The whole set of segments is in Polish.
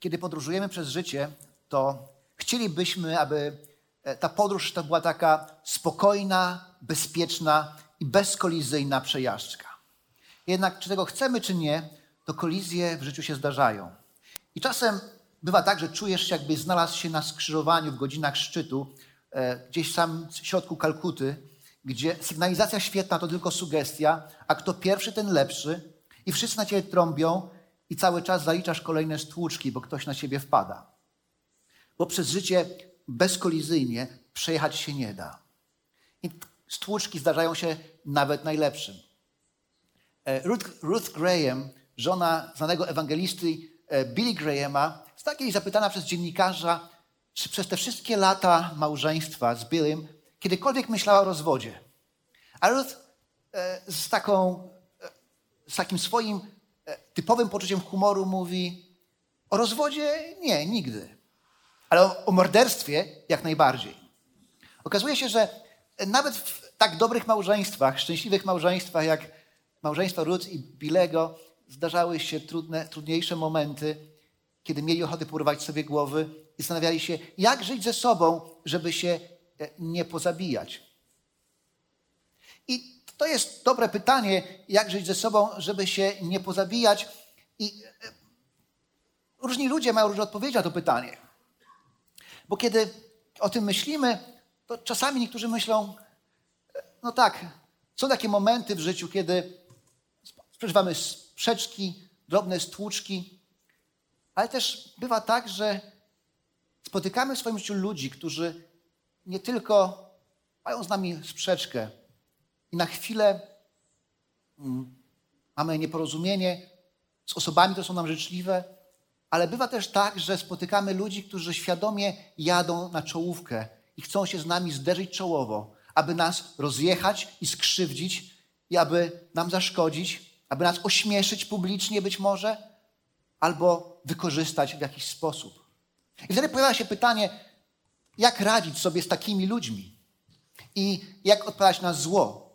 Kiedy podróżujemy przez życie, to chcielibyśmy, aby e, ta podróż to była taka spokojna, bezpieczna i bezkolizyjna przejażdżka. Jednak czy tego chcemy, czy nie, to kolizje w życiu się zdarzają. I czasem bywa tak, że czujesz się, jakbyś znalazł się na skrzyżowaniu w godzinach szczytu, e, gdzieś sam w środku Kalkuty, gdzie sygnalizacja świetna to tylko sugestia, a kto pierwszy, ten lepszy i wszyscy na ciebie trąbią i cały czas zaliczasz kolejne stłuczki, bo ktoś na ciebie wpada. Bo przez życie bezkolizyjnie przejechać się nie da. I stłuczki zdarzają się nawet najlepszym. E, Ruth, Ruth Graham, żona znanego ewangelisty e, Billy Grahama, jest takiej zapytana przez dziennikarza, czy przez te wszystkie lata małżeństwa z Billym kiedykolwiek myślała o rozwodzie. A Ruth e, z, taką, z takim swoim typowym poczuciem humoru mówi o rozwodzie nie, nigdy. Ale o, o morderstwie jak najbardziej. Okazuje się, że nawet w tak dobrych małżeństwach, szczęśliwych małżeństwach jak małżeństwa Ruth i Bilego zdarzały się trudne, trudniejsze momenty, kiedy mieli ochotę porwać sobie głowy i zastanawiali się, jak żyć ze sobą, żeby się nie pozabijać. I to jest dobre pytanie, jak żyć ze sobą, żeby się nie pozabijać. I różni ludzie mają różne odpowiedzi na to pytanie. Bo kiedy o tym myślimy, to czasami niektórzy myślą, no tak, są takie momenty w życiu, kiedy przeżywamy sprzeczki, drobne stłuczki, ale też bywa tak, że spotykamy w swoim życiu ludzi, którzy nie tylko mają z nami sprzeczkę i na chwilę mm, mamy nieporozumienie z osobami, które są nam życzliwe, ale bywa też tak, że spotykamy ludzi, którzy świadomie jadą na czołówkę i chcą się z nami zderzyć czołowo, aby nas rozjechać i skrzywdzić i aby nam zaszkodzić, aby nas ośmieszyć publicznie być może, albo wykorzystać w jakiś sposób. I wtedy pojawia się pytanie, jak radzić sobie z takimi ludźmi i jak odpowiadać na zło.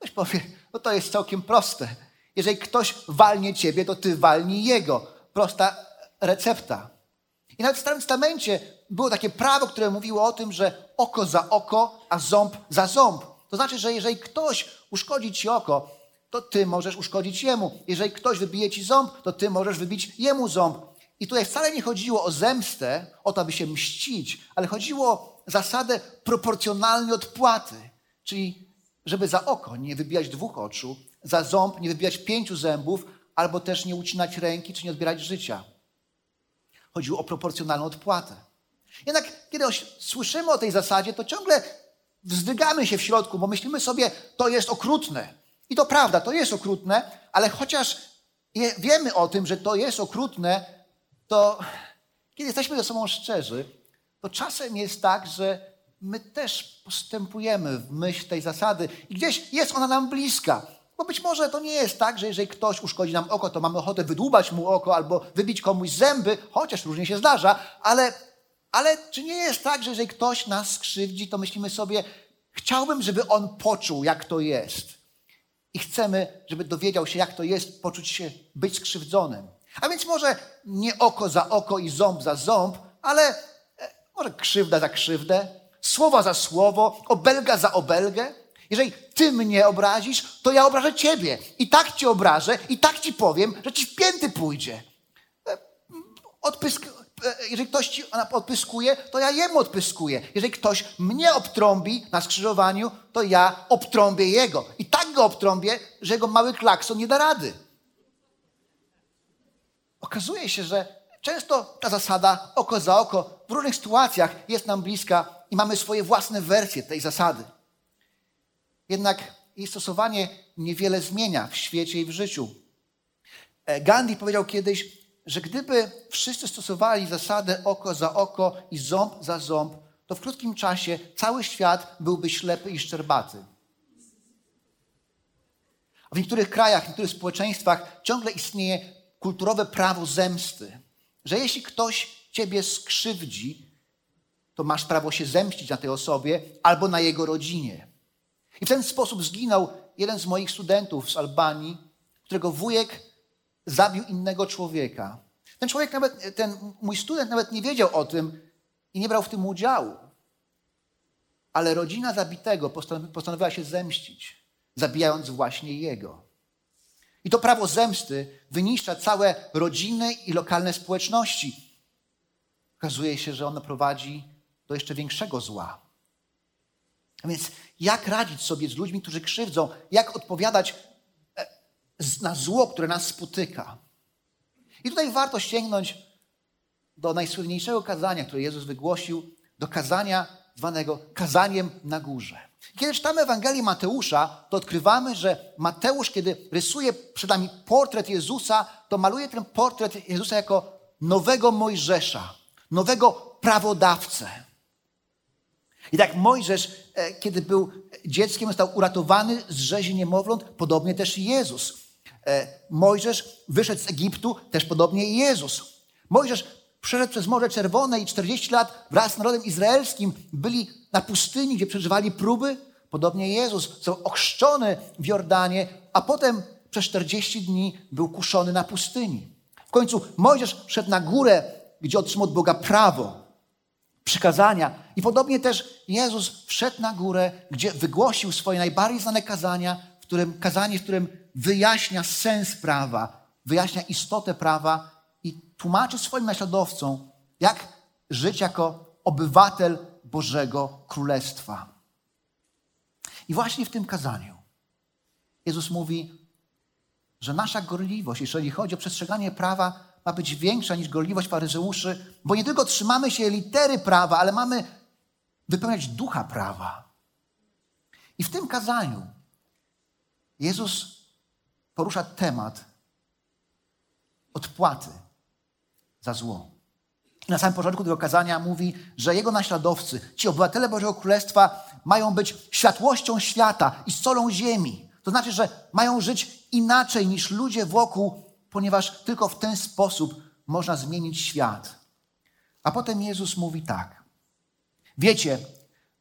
Ktoś powie, no to jest całkiem proste. Jeżeli ktoś walnie ciebie, to ty walnij jego. Prosta recepta. I nawet w Starym Testamencie było takie prawo, które mówiło o tym, że oko za oko, a ząb za ząb. To znaczy, że jeżeli ktoś uszkodzi ci oko, to ty możesz uszkodzić jemu. Jeżeli ktoś wybije ci ząb, to ty możesz wybić jemu ząb. I tutaj wcale nie chodziło o zemstę, o to, aby się mścić, ale chodziło o zasadę proporcjonalnej odpłaty. Czyli, żeby za oko nie wybijać dwóch oczu, za ząb nie wybijać pięciu zębów, albo też nie ucinać ręki, czy nie odbierać życia. Chodziło o proporcjonalną odpłatę. Jednak kiedy słyszymy o tej zasadzie, to ciągle wzdrygamy się w środku, bo myślimy sobie, to jest okrutne. I to prawda, to jest okrutne, ale chociaż wiemy o tym, że to jest okrutne, to kiedy jesteśmy ze sobą szczerzy, to czasem jest tak, że my też postępujemy w myśl tej zasady i gdzieś jest ona nam bliska. Bo być może to nie jest tak, że jeżeli ktoś uszkodzi nam oko, to mamy ochotę wydłubać mu oko albo wybić komuś zęby, chociaż różnie się zdarza, ale, ale czy nie jest tak, że jeżeli ktoś nas skrzywdzi, to myślimy sobie, chciałbym, żeby on poczuł, jak to jest. I chcemy, żeby dowiedział się, jak to jest poczuć się, być skrzywdzonym. A więc może nie oko za oko i ząb za ząb, ale e, może krzywda za krzywdę, słowo za słowo, obelga za obelgę. Jeżeli ty mnie obrazisz, to ja obrażę ciebie. I tak cię obrażę, i tak ci powiem, że ci w pięty pójdzie. E, odpysk, e, jeżeli ktoś ci odpyskuje, to ja jemu odpyskuję. Jeżeli ktoś mnie obtrąbi na skrzyżowaniu, to ja obtrąbię jego. I tak go obtrąbię, że jego mały klakson nie da rady. Okazuje się, że często ta zasada oko za oko w różnych sytuacjach jest nam bliska i mamy swoje własne wersje tej zasady. Jednak jej stosowanie niewiele zmienia w świecie i w życiu. E, Gandhi powiedział kiedyś, że gdyby wszyscy stosowali zasadę oko za oko i ząb za ząb, to w krótkim czasie cały świat byłby ślepy i szczerbaty. W niektórych krajach, w niektórych społeczeństwach ciągle istnieje kulturowe prawo zemsty, że jeśli ktoś ciebie skrzywdzi, to masz prawo się zemścić na tej osobie albo na jego rodzinie. I w ten sposób zginął jeden z moich studentów z Albanii, którego wujek zabił innego człowieka. Ten człowiek nawet, ten mój student nawet nie wiedział o tym i nie brał w tym udziału. Ale rodzina zabitego postanowiła się zemścić, zabijając właśnie jego. I to prawo zemsty wyniszcza całe rodziny i lokalne społeczności. Okazuje się, że ono prowadzi do jeszcze większego zła. A więc jak radzić sobie z ludźmi, którzy krzywdzą? Jak odpowiadać e, na zło, które nas spotyka? I tutaj warto sięgnąć do najsłynniejszego kazania, które Jezus wygłosił, do kazania zwanego kazaniem na górze. Kiedy czytamy Ewangelii Mateusza, to odkrywamy, że Mateusz, kiedy rysuje przed nami portret Jezusa, to maluje ten portret Jezusa jako nowego Mojżesza, nowego prawodawcę. I tak Mojżesz, e, kiedy był dzieckiem, został uratowany z rzezi niemowląt, podobnie też Jezus. E, Mojżesz wyszedł z Egiptu, też podobnie Jezus. Mojżesz przeszedł przez Morze Czerwone i 40 lat wraz z narodem izraelskim byli na pustyni, gdzie przeżywali próby. Podobnie Jezus został ochrzczony w Jordanie, a potem przez 40 dni był kuszony na pustyni. W końcu Mojżesz szedł na górę, gdzie otrzymał od Boga prawo, przykazania. I podobnie też Jezus wszedł na górę, gdzie wygłosił swoje najbardziej znane kazania, w którym, kazanie, w którym wyjaśnia sens prawa, wyjaśnia istotę prawa i tłumaczy swoim naśladowcom, jak żyć jako obywatel Bożego Królestwa. I właśnie w tym kazaniu Jezus mówi, że nasza gorliwość, jeżeli chodzi o przestrzeganie prawa, ma być większa niż gorliwość faryzeuszy, bo nie tylko trzymamy się litery prawa, ale mamy wypełniać ducha prawa. I w tym kazaniu Jezus porusza temat odpłaty za zło. Na samym początku tego kazania mówi, że jego naśladowcy, ci obywatele Bożego Królestwa, mają być światłością świata i solą ziemi. To znaczy, że mają żyć inaczej niż ludzie wokół, ponieważ tylko w ten sposób można zmienić świat. A potem Jezus mówi tak. Wiecie,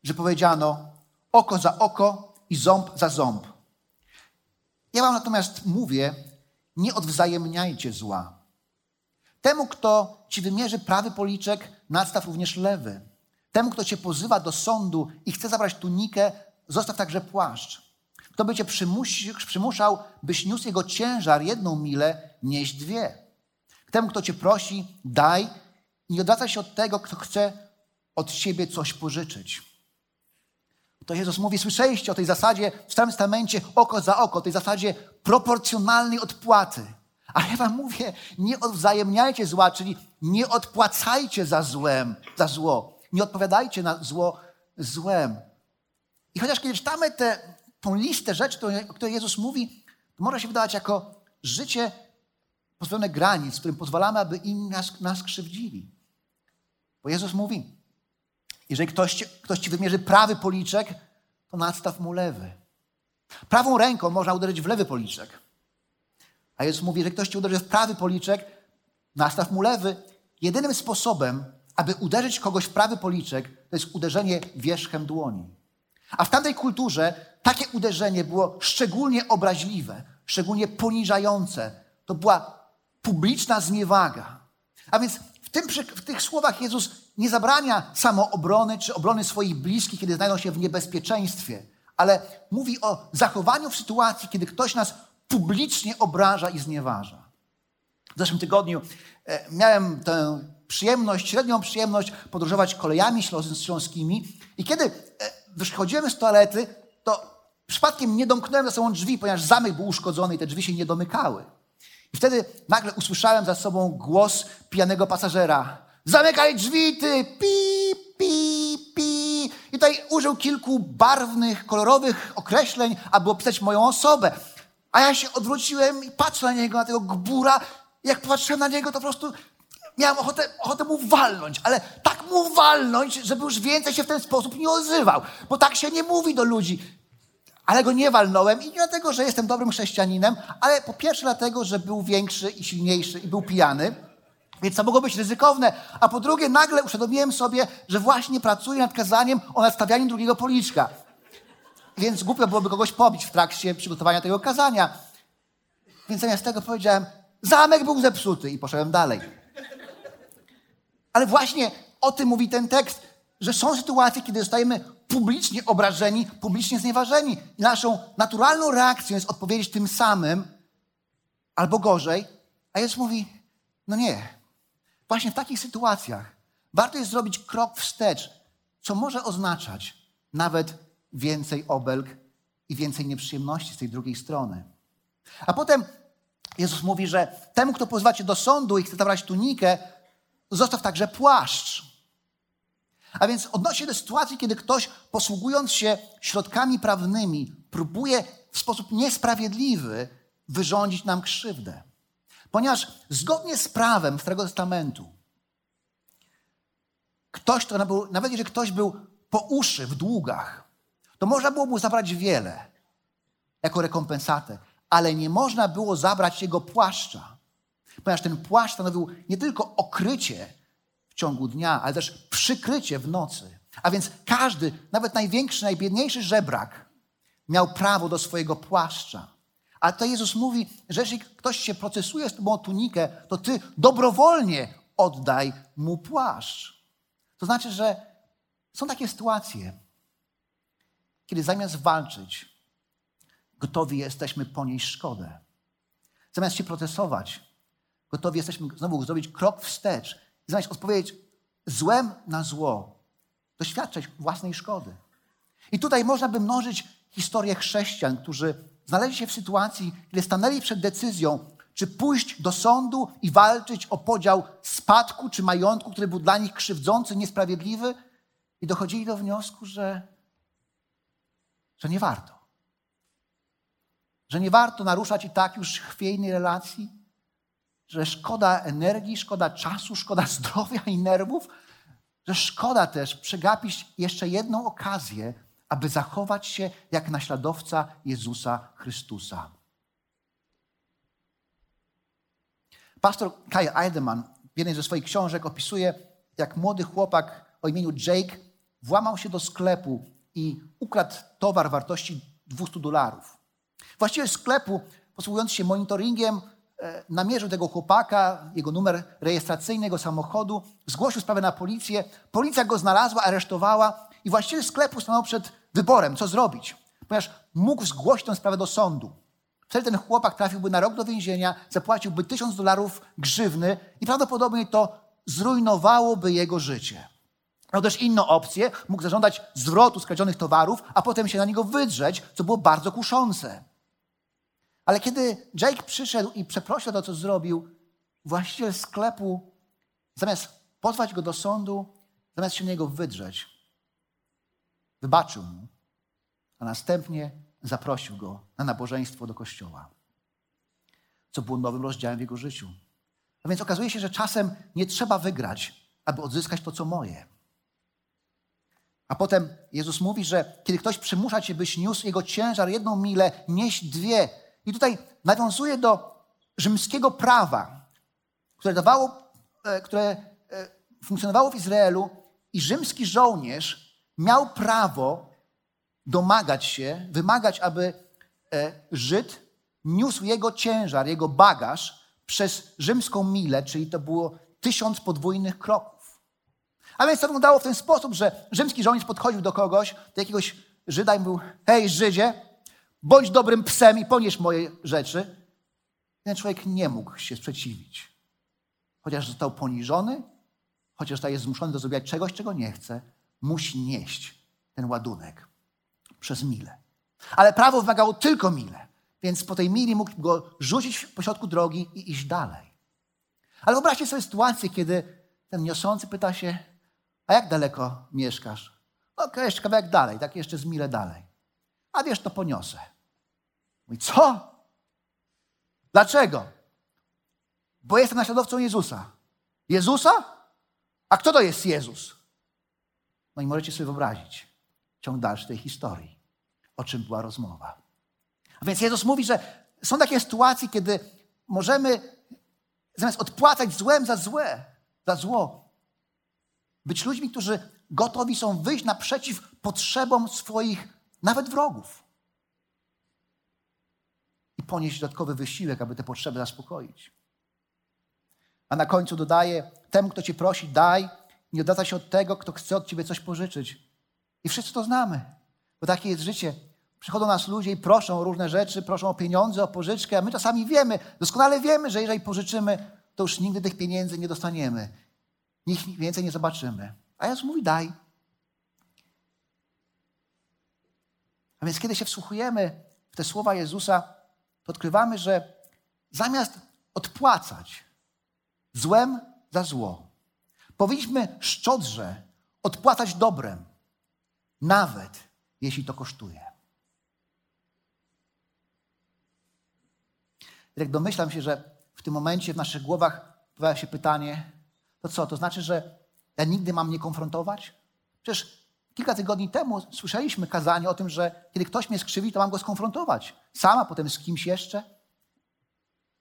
że powiedziano oko za oko i ząb za ząb. Ja wam natomiast mówię, nie odwzajemniajcie zła. Temu, kto ci wymierzy prawy policzek, nadstaw również lewy. Temu, kto cię pozywa do sądu i chce zabrać tunikę, zostaw także płaszcz. Kto by cię przymuszał, byś niósł jego ciężar jedną milę, nieść dwie. Temu, kto cię prosi, daj nie odwracaj się od tego, kto chce od siebie coś pożyczyć. To Jezus mówi, słyszeliście o tej zasadzie w Starym Testamencie oko za oko, tej zasadzie proporcjonalnej odpłaty. A ja wam mówię, nie odwzajemniajcie zła, czyli nie odpłacajcie za złem, za zło. Nie odpowiadajcie na zło złem. I chociaż kiedy czytamy tę tą listę rzeczy, o której Jezus mówi, może się wydawać jako życie pozbawione granic, w którym pozwalamy, aby inni nas, nas krzywdzili. Bo Jezus mówi, jeżeli ktoś, ktoś ci wymierzy prawy policzek, to nadstaw mu lewy. Prawą ręką można uderzyć w lewy policzek. A Jezus mówi, że ktoś ci uderzy w prawy policzek, nastaw mu lewy. Jedynym sposobem, aby uderzyć kogoś w prawy policzek, to jest uderzenie wierzchem dłoni. A w tamtej kulturze takie uderzenie było szczególnie obraźliwe, szczególnie poniżające. To była publiczna zniewaga. A więc w, tym, w tych słowach Jezus nie zabrania samoobrony czy obrony swoich bliskich, kiedy znajdą się w niebezpieczeństwie, ale mówi o zachowaniu w sytuacji, kiedy ktoś nas publicznie obraża i znieważa. W zeszłym tygodniu e, miałem tę przyjemność, średnią przyjemność podróżować kolejami śląskimi i kiedy e, wychodziłem z toalety, to przypadkiem nie domknąłem za sobą drzwi, ponieważ zamek był uszkodzony i te drzwi się nie domykały. I wtedy nagle usłyszałem za sobą głos pijanego pasażera. Zamykaj drzwi, ty! Pi, pi, pi. I tutaj użył kilku barwnych, kolorowych określeń, aby opisać moją osobę. A ja się odwróciłem i patrzę na niego, na tego gbura. Jak patrzyłem na niego, to po prostu miałem ochotę, ochotę mu walnąć, ale tak mu walnąć, żeby już więcej się w ten sposób nie odzywał. Bo tak się nie mówi do ludzi. Ale go nie walnąłem i nie dlatego, że jestem dobrym chrześcijaninem, ale po pierwsze dlatego, że był większy i silniejszy i był pijany. Więc to mogło być ryzykowne. A po drugie, nagle uświadomiłem sobie, że właśnie pracuję nad kazaniem o nadstawianiu drugiego policzka. Więc głupio byłoby kogoś pobić w trakcie przygotowania tego kazania. Więc zamiast tego powiedziałem, zamek był zepsuty i poszedłem dalej. Ale właśnie o tym mówi ten tekst, że są sytuacje, kiedy zostajemy publicznie obrażeni, publicznie znieważeni. I naszą naturalną reakcją jest odpowiedzieć tym samym, albo gorzej. A Jezus mówi, no nie. Właśnie w takich sytuacjach warto jest zrobić krok wstecz, co może oznaczać nawet więcej obelg i więcej nieprzyjemności z tej drugiej strony. A potem Jezus mówi, że temu, kto pozwa cię do sądu i chce zabrać tunikę, zostaw także płaszcz. A więc odnosi się do sytuacji, kiedy ktoś posługując się środkami prawnymi próbuje w sposób niesprawiedliwy wyrządzić nam krzywdę. Ponieważ zgodnie z prawem Starego Testamentu, ktoś, to był, nawet jeżeli ktoś był po uszy w długach, to można było mu zabrać wiele jako rekompensatę, ale nie można było zabrać jego płaszcza, ponieważ ten płaszcz stanowił nie tylko okrycie w ciągu dnia, ale też przykrycie w nocy. A więc każdy, nawet największy, najbiedniejszy żebrak miał prawo do swojego płaszcza. A to Jezus mówi, że jeśli ktoś się procesuje z tobą tunikę, to ty dobrowolnie oddaj mu płaszcz. To znaczy, że są takie sytuacje, kiedy zamiast walczyć, gotowi jesteśmy ponieść szkodę. Zamiast się procesować, gotowi jesteśmy znowu zrobić krok wstecz. Zamiast odpowiedzieć złem na zło, doświadczać własnej szkody. I tutaj można by mnożyć historię chrześcijan, którzy znaleźli się w sytuacji, kiedy stanęli przed decyzją, czy pójść do sądu i walczyć o podział spadku czy majątku, który był dla nich krzywdzący, niesprawiedliwy, i dochodzili do wniosku, że, że nie warto. Że nie warto naruszać i tak już chwiejnej relacji, że szkoda energii, szkoda czasu, szkoda zdrowia i nerwów, że szkoda też przegapić jeszcze jedną okazję, aby zachować się jak naśladowca Jezusa Chrystusa. Pastor Kai Eidemann w jednej ze swoich książek opisuje, jak młody chłopak o imieniu Jake włamał się do sklepu i ukradł towar wartości 200 dolarów. Właściciel sklepu, posługując się monitoringiem, namierzył tego chłopaka, jego numer rejestracyjny, jego samochodu, zgłosił sprawę na policję. Policja go znalazła, aresztowała i właściciel sklepu stanął przed wyborem, co zrobić, ponieważ mógł zgłosić tę sprawę do sądu. Wtedy ten chłopak trafiłby na rok do więzienia, zapłaciłby tysiąc dolarów grzywny i prawdopodobnie to zrujnowałoby jego życie. Miał też inną opcję, mógł zażądać zwrotu skradzionych towarów, a potem się na niego wydrzeć, co było bardzo kuszące. Ale kiedy Jake przyszedł i przeprosił to, co zrobił, właściciel sklepu, zamiast pozwać go do sądu, zamiast się niego wydrzeć, wybaczył mu, a następnie zaprosił go na nabożeństwo do kościoła, co było nowym rozdziałem w jego życiu. A więc okazuje się, że czasem nie trzeba wygrać, aby odzyskać to, co moje. A potem Jezus mówi, że kiedy ktoś przymusza cię, byś niósł jego ciężar jedną milę, nieś dwie. I tutaj nawiązuje do rzymskiego prawa, które dawało, e, które e, funkcjonowało w Izraelu i rzymski żołnierz miał prawo domagać się, wymagać, aby e, Żyd niósł jego ciężar, jego bagaż przez rzymską milę, czyli to było tysiąc podwójnych kroków. A więc to wyglądało w ten sposób, że rzymski żołnierz podchodził do kogoś, do jakiegoś Żyda i mówił, hej Żydzie, bądź dobrym psem i ponieś moje rzeczy. Ten człowiek nie mógł się sprzeciwić. Chociaż został poniżony, chociaż zostaje zmuszony do zrobienia czegoś, czego nie chce, musi nieść ten ładunek przez milę. Ale prawo wymagało tylko milę, więc po tej mili mógł go rzucić pośrodku drogi i iść dalej. Ale wyobraźcie sobie sytuację, kiedy ten niosący pyta się, a jak daleko mieszkasz? Okej, jeszcze kawałek dalej, tak jeszcze z mile dalej. A wiesz, to poniosę. Mówi, co? Dlaczego? Bo jestem naśladowcą Jezusa. Jezusa? A kto to jest Jezus? No i możecie sobie wyobrazić ciąg dalszy tej historii, o czym była rozmowa. A więc Jezus mówi, że są takie sytuacje, kiedy możemy zamiast odpłacać złem za złe, za zło, być ludźmi, którzy gotowi są wyjść naprzeciw potrzebom swoich nawet wrogów i ponieść dodatkowy wysiłek, aby te potrzeby zaspokoić. A na końcu dodaje, temu, kto cię prosi, daj, nie odwraca się od tego, kto chce od ciebie coś pożyczyć. I wszyscy to znamy, bo takie jest życie. Przychodzą nas ludzie i proszą o różne rzeczy, proszą o pieniądze, o pożyczkę, a my czasami wiemy, doskonale wiemy, że jeżeli pożyczymy, to już nigdy tych pieniędzy nie dostaniemy. Nikt więcej nie zobaczymy. A Jezus mówi, daj. A więc kiedy się wsłuchujemy w te słowa Jezusa, to odkrywamy, że zamiast odpłacać złem za zło, powinniśmy szczodrze odpłacać dobrem, nawet jeśli to kosztuje. Jak domyślam się, że w tym momencie w naszych głowach pojawia się pytanie, to co, to znaczy, że ja nigdy mam nie konfrontować? Przecież kilka tygodni temu słyszeliśmy kazanie o tym, że kiedy ktoś mnie skrzywi, to mam go skonfrontować. Sama, potem z kimś jeszcze.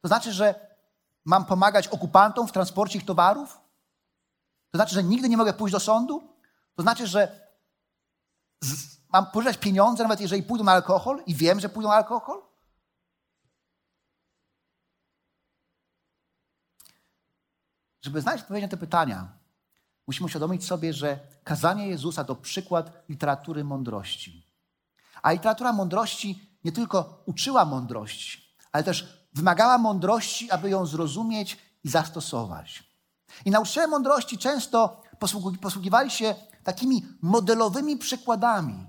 To znaczy, że mam pomagać okupantom w transporcie ich towarów? To znaczy, że nigdy nie mogę pójść do sądu? To znaczy, że mam pożyczać pieniądze, nawet jeżeli pójdą na alkohol i wiem, że pójdą na alkohol? Żeby znaleźć odpowiedź na te pytania, musimy uświadomić sobie, że kazanie Jezusa to przykład literatury mądrości. A literatura mądrości nie tylko uczyła mądrości, ale też wymagała mądrości, aby ją zrozumieć i zastosować. I nauczyciele mądrości często posługiwali się takimi modelowymi przykładami,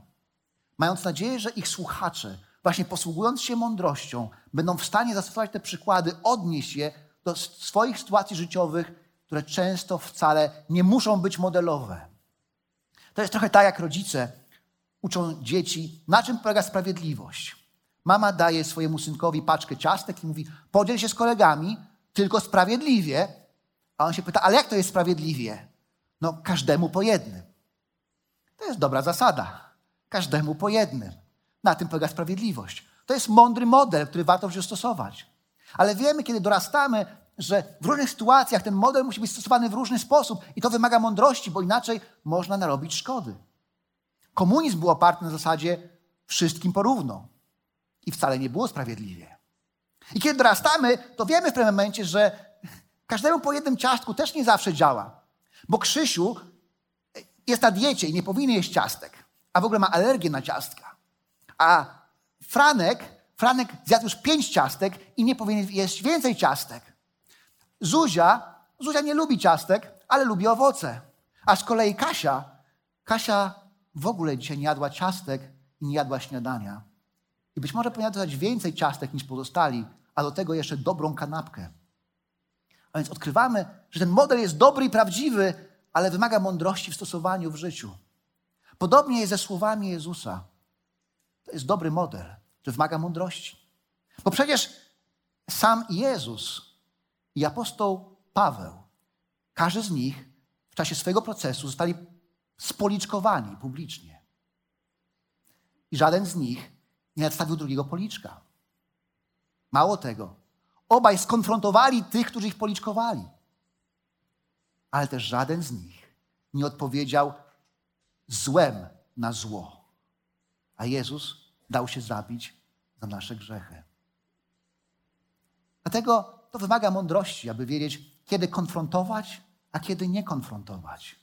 mając nadzieję, że ich słuchacze, właśnie posługując się mądrością, będą w stanie zastosować te przykłady, odnieść je do swoich sytuacji życiowych, które często wcale nie muszą być modelowe. To jest trochę tak, jak rodzice uczą dzieci, na czym polega sprawiedliwość. Mama daje swojemu synkowi paczkę ciastek i mówi: podziel się z kolegami, tylko sprawiedliwie. A on się pyta: ale jak to jest sprawiedliwie? No, każdemu po jednym. To jest dobra zasada. Każdemu po jednym. Na tym polega sprawiedliwość. To jest mądry model, który warto wziąć stosować. Ale wiemy, kiedy dorastamy, że w różnych sytuacjach ten model musi być stosowany w różny sposób i to wymaga mądrości, bo inaczej można narobić szkody. Komunizm był oparty na zasadzie wszystkim porówno i wcale nie było sprawiedliwie. I kiedy dorastamy, to wiemy w pewnym momencie, że każdemu po jednym ciastku też nie zawsze działa. Bo Krzysiu jest na diecie i nie powinien jeść ciastek, a w ogóle ma alergię na ciastka. A Franek, Franek zjadł już pięć ciastek i nie powinien jeść więcej ciastek. Zuzia, Zuzia nie lubi ciastek, ale lubi owoce. A z kolei Kasia, Kasia w ogóle dzisiaj nie jadła ciastek i nie jadła śniadania. I być może powinna dodać więcej ciastek niż pozostali, a do tego jeszcze dobrą kanapkę. A więc odkrywamy, że ten model jest dobry i prawdziwy, ale wymaga mądrości w stosowaniu w życiu. Podobnie jest ze słowami Jezusa. To jest dobry model, który wymaga mądrości. Bo przecież sam Jezus i apostoł Paweł, każdy z nich w czasie swojego procesu zostali spoliczkowani publicznie. I żaden z nich nie nadstawił drugiego policzka. Mało tego, obaj skonfrontowali tych, którzy ich policzkowali. Ale też żaden z nich nie odpowiedział złem na zło. A Jezus dał się zabić za nasze grzechy. Dlatego to wymaga mądrości, aby wiedzieć, kiedy konfrontować, a kiedy nie konfrontować.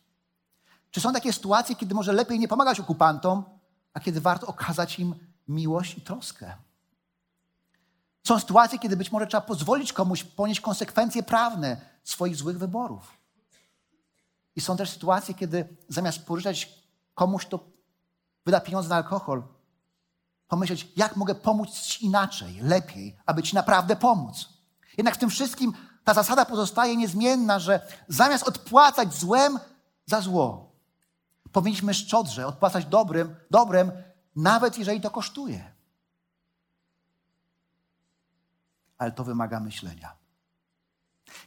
Czy są takie sytuacje, kiedy może lepiej nie pomagać okupantom, a kiedy warto okazać im miłość i troskę? Są sytuacje, kiedy być może trzeba pozwolić komuś ponieść konsekwencje prawne swoich złych wyborów. I są też sytuacje, kiedy zamiast pożyczać komuś, kto wyda pieniądze na alkohol, pomyśleć, jak mogę pomóc ci inaczej, lepiej, aby ci naprawdę pomóc. Jednak w tym wszystkim ta zasada pozostaje niezmienna, że zamiast odpłacać złem za zło, Powinniśmy szczodrze odpłacać dobrym, dobrem, nawet jeżeli to kosztuje. Ale to wymaga myślenia.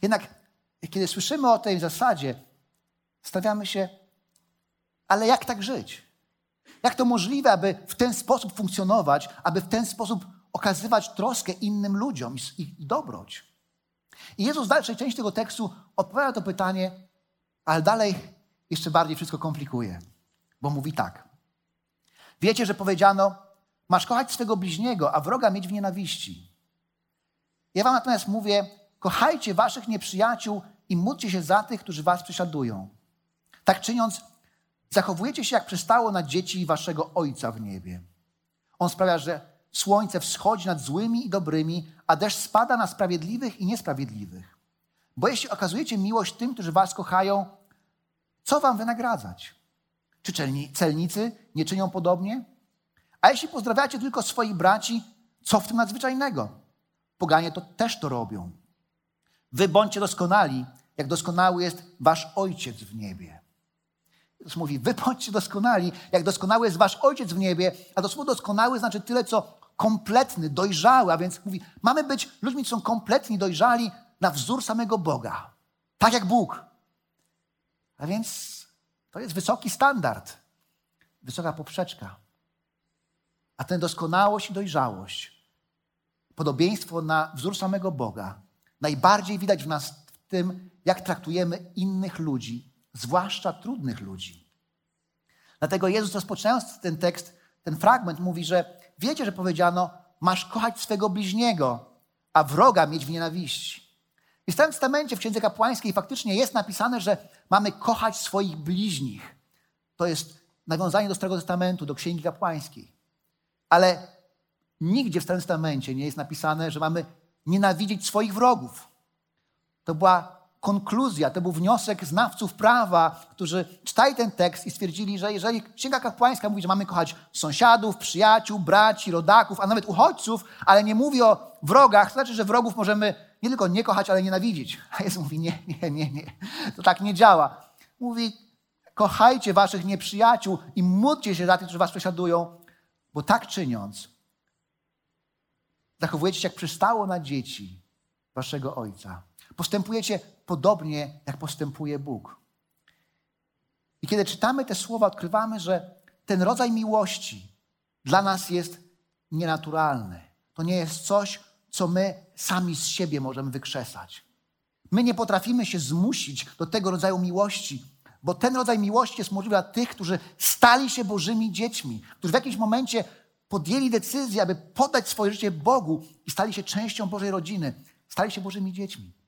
Jednak kiedy słyszymy o tej zasadzie, stawiamy się, ale jak tak żyć? Jak to możliwe, aby w ten sposób funkcjonować, aby w ten sposób okazywać troskę innym ludziom i, dobroć? I Jezus w dalszej części tego tekstu odpowiada to pytanie, ale dalej jeszcze bardziej wszystko komplikuje, bo mówi tak. Wiecie, że powiedziano, masz kochać swego bliźniego, a wroga mieć w nienawiści. Ja wam natomiast mówię, kochajcie waszych nieprzyjaciół i módlcie się za tych, którzy was prześladują. Tak czyniąc, zachowujecie się jak przystało na dzieci waszego Ojca w niebie. On sprawia, że słońce wschodzi nad złymi i dobrymi, a deszcz spada na sprawiedliwych i niesprawiedliwych. Bo jeśli okazujecie miłość tym, którzy was kochają, co wam wynagradzać? Czy celnicy nie czynią podobnie? A jeśli pozdrawiacie tylko swoich braci, co w tym nadzwyczajnego? Poganie to też to robią. Wy bądźcie doskonali, jak doskonały jest wasz Ojciec w niebie. Jezus mówi, wy bądźcie doskonali, jak doskonały jest wasz Ojciec w niebie, a to słowo doskonały znaczy tyle, co kompletny, dojrzały, a więc mówi, mamy być ludźmi, którzy są kompletni, dojrzali na wzór samego Boga. Tak jak Bóg. A więc to jest wysoki standard, wysoka poprzeczka. A tę doskonałość i dojrzałość, podobieństwo na wzór samego Boga, najbardziej widać w nas w tym, jak traktujemy innych ludzi, zwłaszcza trudnych ludzi. Dlatego Jezus, rozpoczynając ten tekst, ten fragment, mówi, że wiecie, że powiedziano, masz kochać swego bliźniego, a wroga mieć w nienawiści. I w Starym Testamencie, w Księdze Kapłańskiej faktycznie jest napisane, że mamy kochać swoich bliźnich. To jest nawiązanie do Starego Testamentu, do Księgi Kapłańskiej. Ale nigdzie w Starym Testamencie nie jest napisane, że mamy nienawidzieć swoich wrogów. To była konkluzja, to był wniosek znawców prawa, którzy czytali ten tekst i stwierdzili, że jeżeli Księga Kapłańska mówi, że mamy kochać sąsiadów, przyjaciół, braci, rodaków, a nawet uchodźców, ale nie mówi o wrogach, to znaczy, że wrogów możemy nie tylko nie kochać, ale nienawidzić. A Jezus mówi, nie, nie, nie, nie. To tak nie działa. Mówi, kochajcie waszych nieprzyjaciół i módlcie się za tych, którzy was prześladują, bo tak czyniąc, zachowujecie się jak przystało na dzieci waszego Ojca. Postępujecie podobnie, jak postępuje Bóg. I kiedy czytamy te słowa, odkrywamy, że ten rodzaj miłości dla nas jest nienaturalny. To nie jest coś, co my sami z siebie możemy wykrzesać. My nie potrafimy się zmusić do tego rodzaju miłości, bo ten rodzaj miłości jest możliwy dla tych, którzy stali się Bożymi dziećmi, którzy w jakimś momencie podjęli decyzję, aby poddać swoje życie Bogu i stali się częścią Bożej rodziny, stali się Bożymi dziećmi.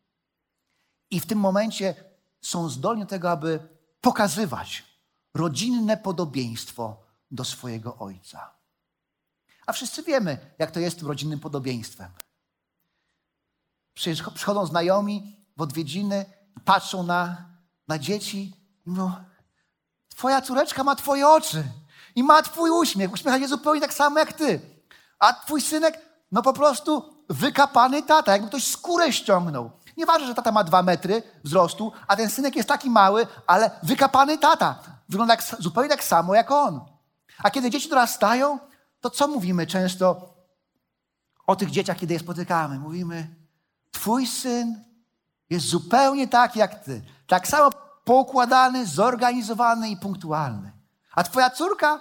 I w tym momencie są zdolni do tego, aby pokazywać rodzinne podobieństwo do swojego ojca. A wszyscy wiemy, jak to jest rodzinnym podobieństwem. Przychodzą znajomi w odwiedziny, patrzą na, na dzieci i mówią, twoja córeczka ma twoje oczy i ma twój uśmiech. Uśmiecha się zupełnie tak samo jak ty. A twój synek, no po prostu wykapany tata, jakby ktoś skórę ściągnął. Nieważne, że tata ma dwa metry wzrostu, a ten synek jest taki mały, ale wykapany tata. Wygląda jak, zupełnie tak samo jak on. A kiedy dzieci dorastają, to co mówimy często o tych dzieciach, kiedy je spotykamy? Mówimy, twój syn jest zupełnie tak jak ty. Tak samo poukładany, zorganizowany i punktualny. A twoja córka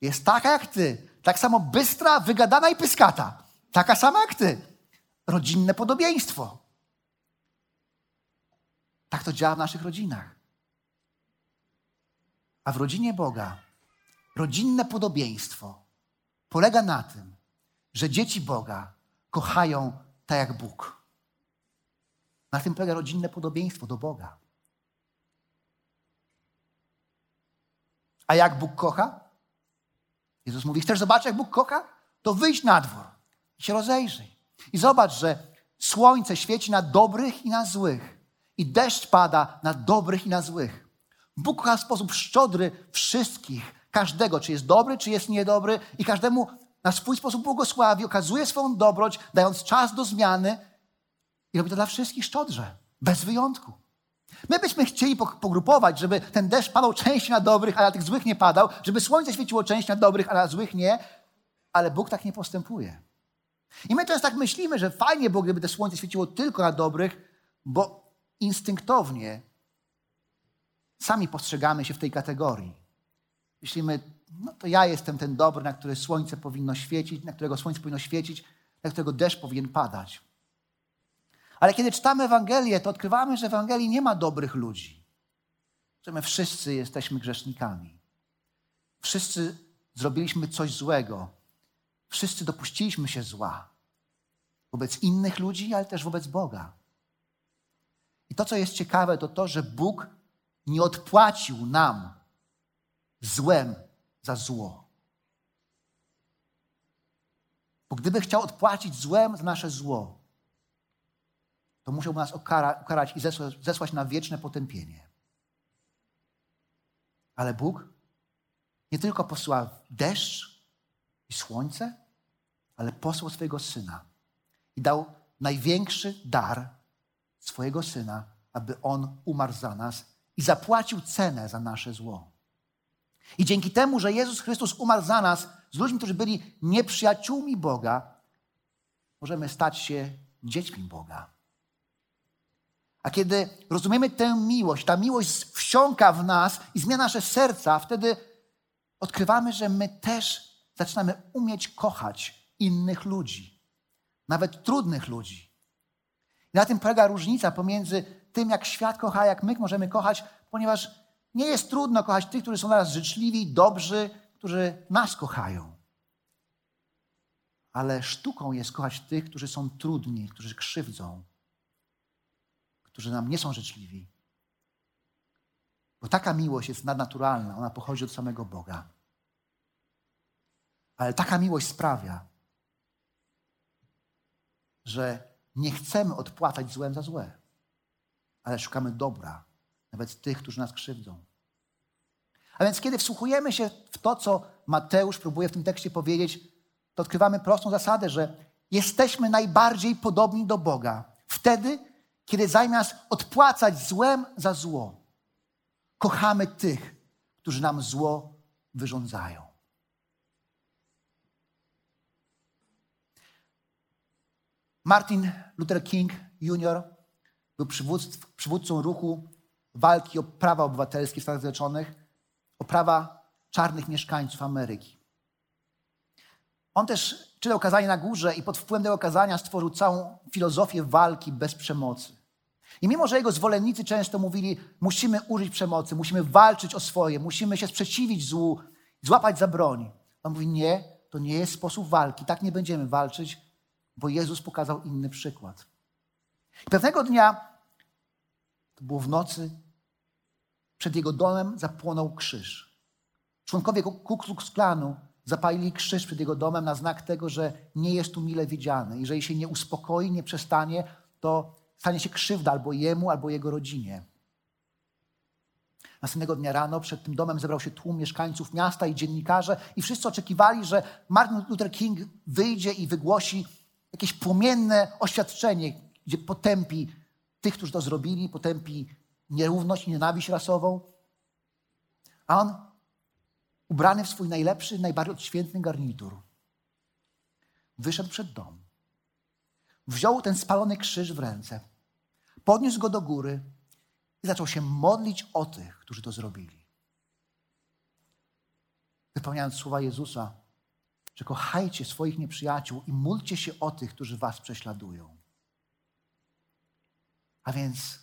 jest taka jak ty. Tak samo bystra, wygadana i pyskata. Taka sama jak ty. Rodzinne podobieństwo. Tak to działa w naszych rodzinach. A w rodzinie Boga rodzinne podobieństwo polega na tym, że dzieci Boga kochają tak jak Bóg. Na tym polega rodzinne podobieństwo do Boga. A jak Bóg kocha? Jezus mówi: Chcesz zobaczyć, jak Bóg kocha? To wyjdź na dwór i się rozejrzyj. I zobacz, że słońce świeci na dobrych i na złych, i deszcz pada na dobrych i na złych. Bóg kocha w sposób szczodry wszystkich, każdego, czy jest dobry, czy jest niedobry, i każdemu na swój sposób błogosławi, okazuje swoją dobroć, dając czas do zmiany i robi to dla wszystkich szczodrze, bez wyjątku. My byśmy chcieli pogrupować, żeby ten deszcz padał częściej na dobrych, a na tych złych nie padał, żeby słońce świeciło częściej na dobrych, a na złych nie, ale Bóg tak nie postępuje. I my często tak myślimy, że fajnie było, gdyby to słońce świeciło tylko na dobrych, bo instynktownie sami postrzegamy się w tej kategorii. Myślimy, no to ja jestem ten dobry, na który słońce powinno świecić, na którego słońce powinno świecić, na którego deszcz powinien padać. Ale kiedy czytamy Ewangelię, to odkrywamy, że w Ewangelii nie ma dobrych ludzi. Że my wszyscy jesteśmy grzesznikami. Wszyscy zrobiliśmy coś złego. Wszyscy dopuściliśmy się zła. Wobec innych ludzi, ale też wobec Boga. I to, co jest ciekawe, to to, że Bóg nie odpłacił nam złem za zło. Bo gdyby chciał odpłacić złem za nasze zło, to musiałby nas ukara, ukarać i zesłać, zesłać na wieczne potępienie. Ale Bóg nie tylko posłał deszcz i słońce, ale posłał swojego Syna i dał największy dar swojego Syna, aby On umarł za nas i zapłacił cenę za nasze zło. I dzięki temu, że Jezus Chrystus umarł za nas, z ludźmi, którzy byli nieprzyjaciółmi Boga, możemy stać się dziećmi Boga. A kiedy rozumiemy tę miłość, ta miłość wsiąka w nas i zmienia nasze serca, wtedy odkrywamy, że my też zaczynamy umieć kochać innych ludzi, nawet trudnych ludzi. Na tym polega różnica pomiędzy tym, jak świat kocha, jak my możemy kochać, ponieważ nie jest trudno kochać tych, którzy są dla nas życzliwi, dobrzy, którzy nas kochają. Ale sztuką jest kochać tych, którzy są trudni, którzy krzywdzą, którzy nam nie są życzliwi. Bo taka miłość jest nadnaturalna, ona pochodzi od samego Boga. Ale taka miłość sprawia, że nie chcemy odpłacać złem za złe, ale szukamy dobra, nawet tych, którzy nas krzywdzą. A więc kiedy wsłuchujemy się w to, co Mateusz próbuje w tym tekście powiedzieć, to odkrywamy prostą zasadę, że jesteśmy najbardziej podobni do Boga wtedy, kiedy zamiast odpłacać złem za zło, kochamy tych, którzy nam zło wyrządzają. Martin Luther King Jr. był przywódcą ruchu walki o prawa obywatelskie w Stanach Zjednoczonych, o prawa czarnych mieszkańców Ameryki. On też czytał kazanie na górze i pod wpływem tego kazania stworzył całą filozofię walki bez przemocy. I mimo, że jego zwolennicy często mówili, musimy użyć przemocy, musimy walczyć o swoje, musimy się sprzeciwić złu, złapać za broń. On mówi, nie, to nie jest sposób walki, tak nie będziemy walczyć, bo Jezus pokazał inny przykład. Pewnego dnia, to było w nocy, przed jego domem zapłonął krzyż. Członkowie Ku Klux Klanu zapalili krzyż przed jego domem na znak tego, że nie jest tu mile widziany. Jeżeli się nie uspokoi, nie przestanie, to stanie się krzywda albo jemu, albo jego rodzinie. Następnego dnia rano przed tym domem zebrał się tłum mieszkańców miasta i dziennikarze i wszyscy oczekiwali, że Martin Luther King wyjdzie i wygłosi jakieś płomienne oświadczenie, gdzie potępi tych, którzy to zrobili, potępi nierówność i nienawiść rasową. A on, ubrany w swój najlepszy, najbardziej odświętny garnitur, wyszedł przed dom. Wziął ten spalony krzyż w ręce, podniósł go do góry i zaczął się modlić o tych, którzy to zrobili. Wypełniając słowa Jezusa, że kochajcie swoich nieprzyjaciół i módlcie się o tych, którzy was prześladują. A więc,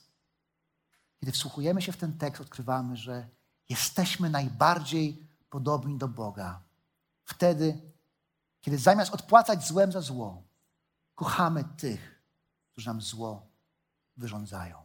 kiedy wsłuchujemy się w ten tekst, odkrywamy, że jesteśmy najbardziej podobni do Boga. Wtedy, kiedy zamiast odpłacać złem za zło, kochamy tych, którzy nam zło wyrządzają.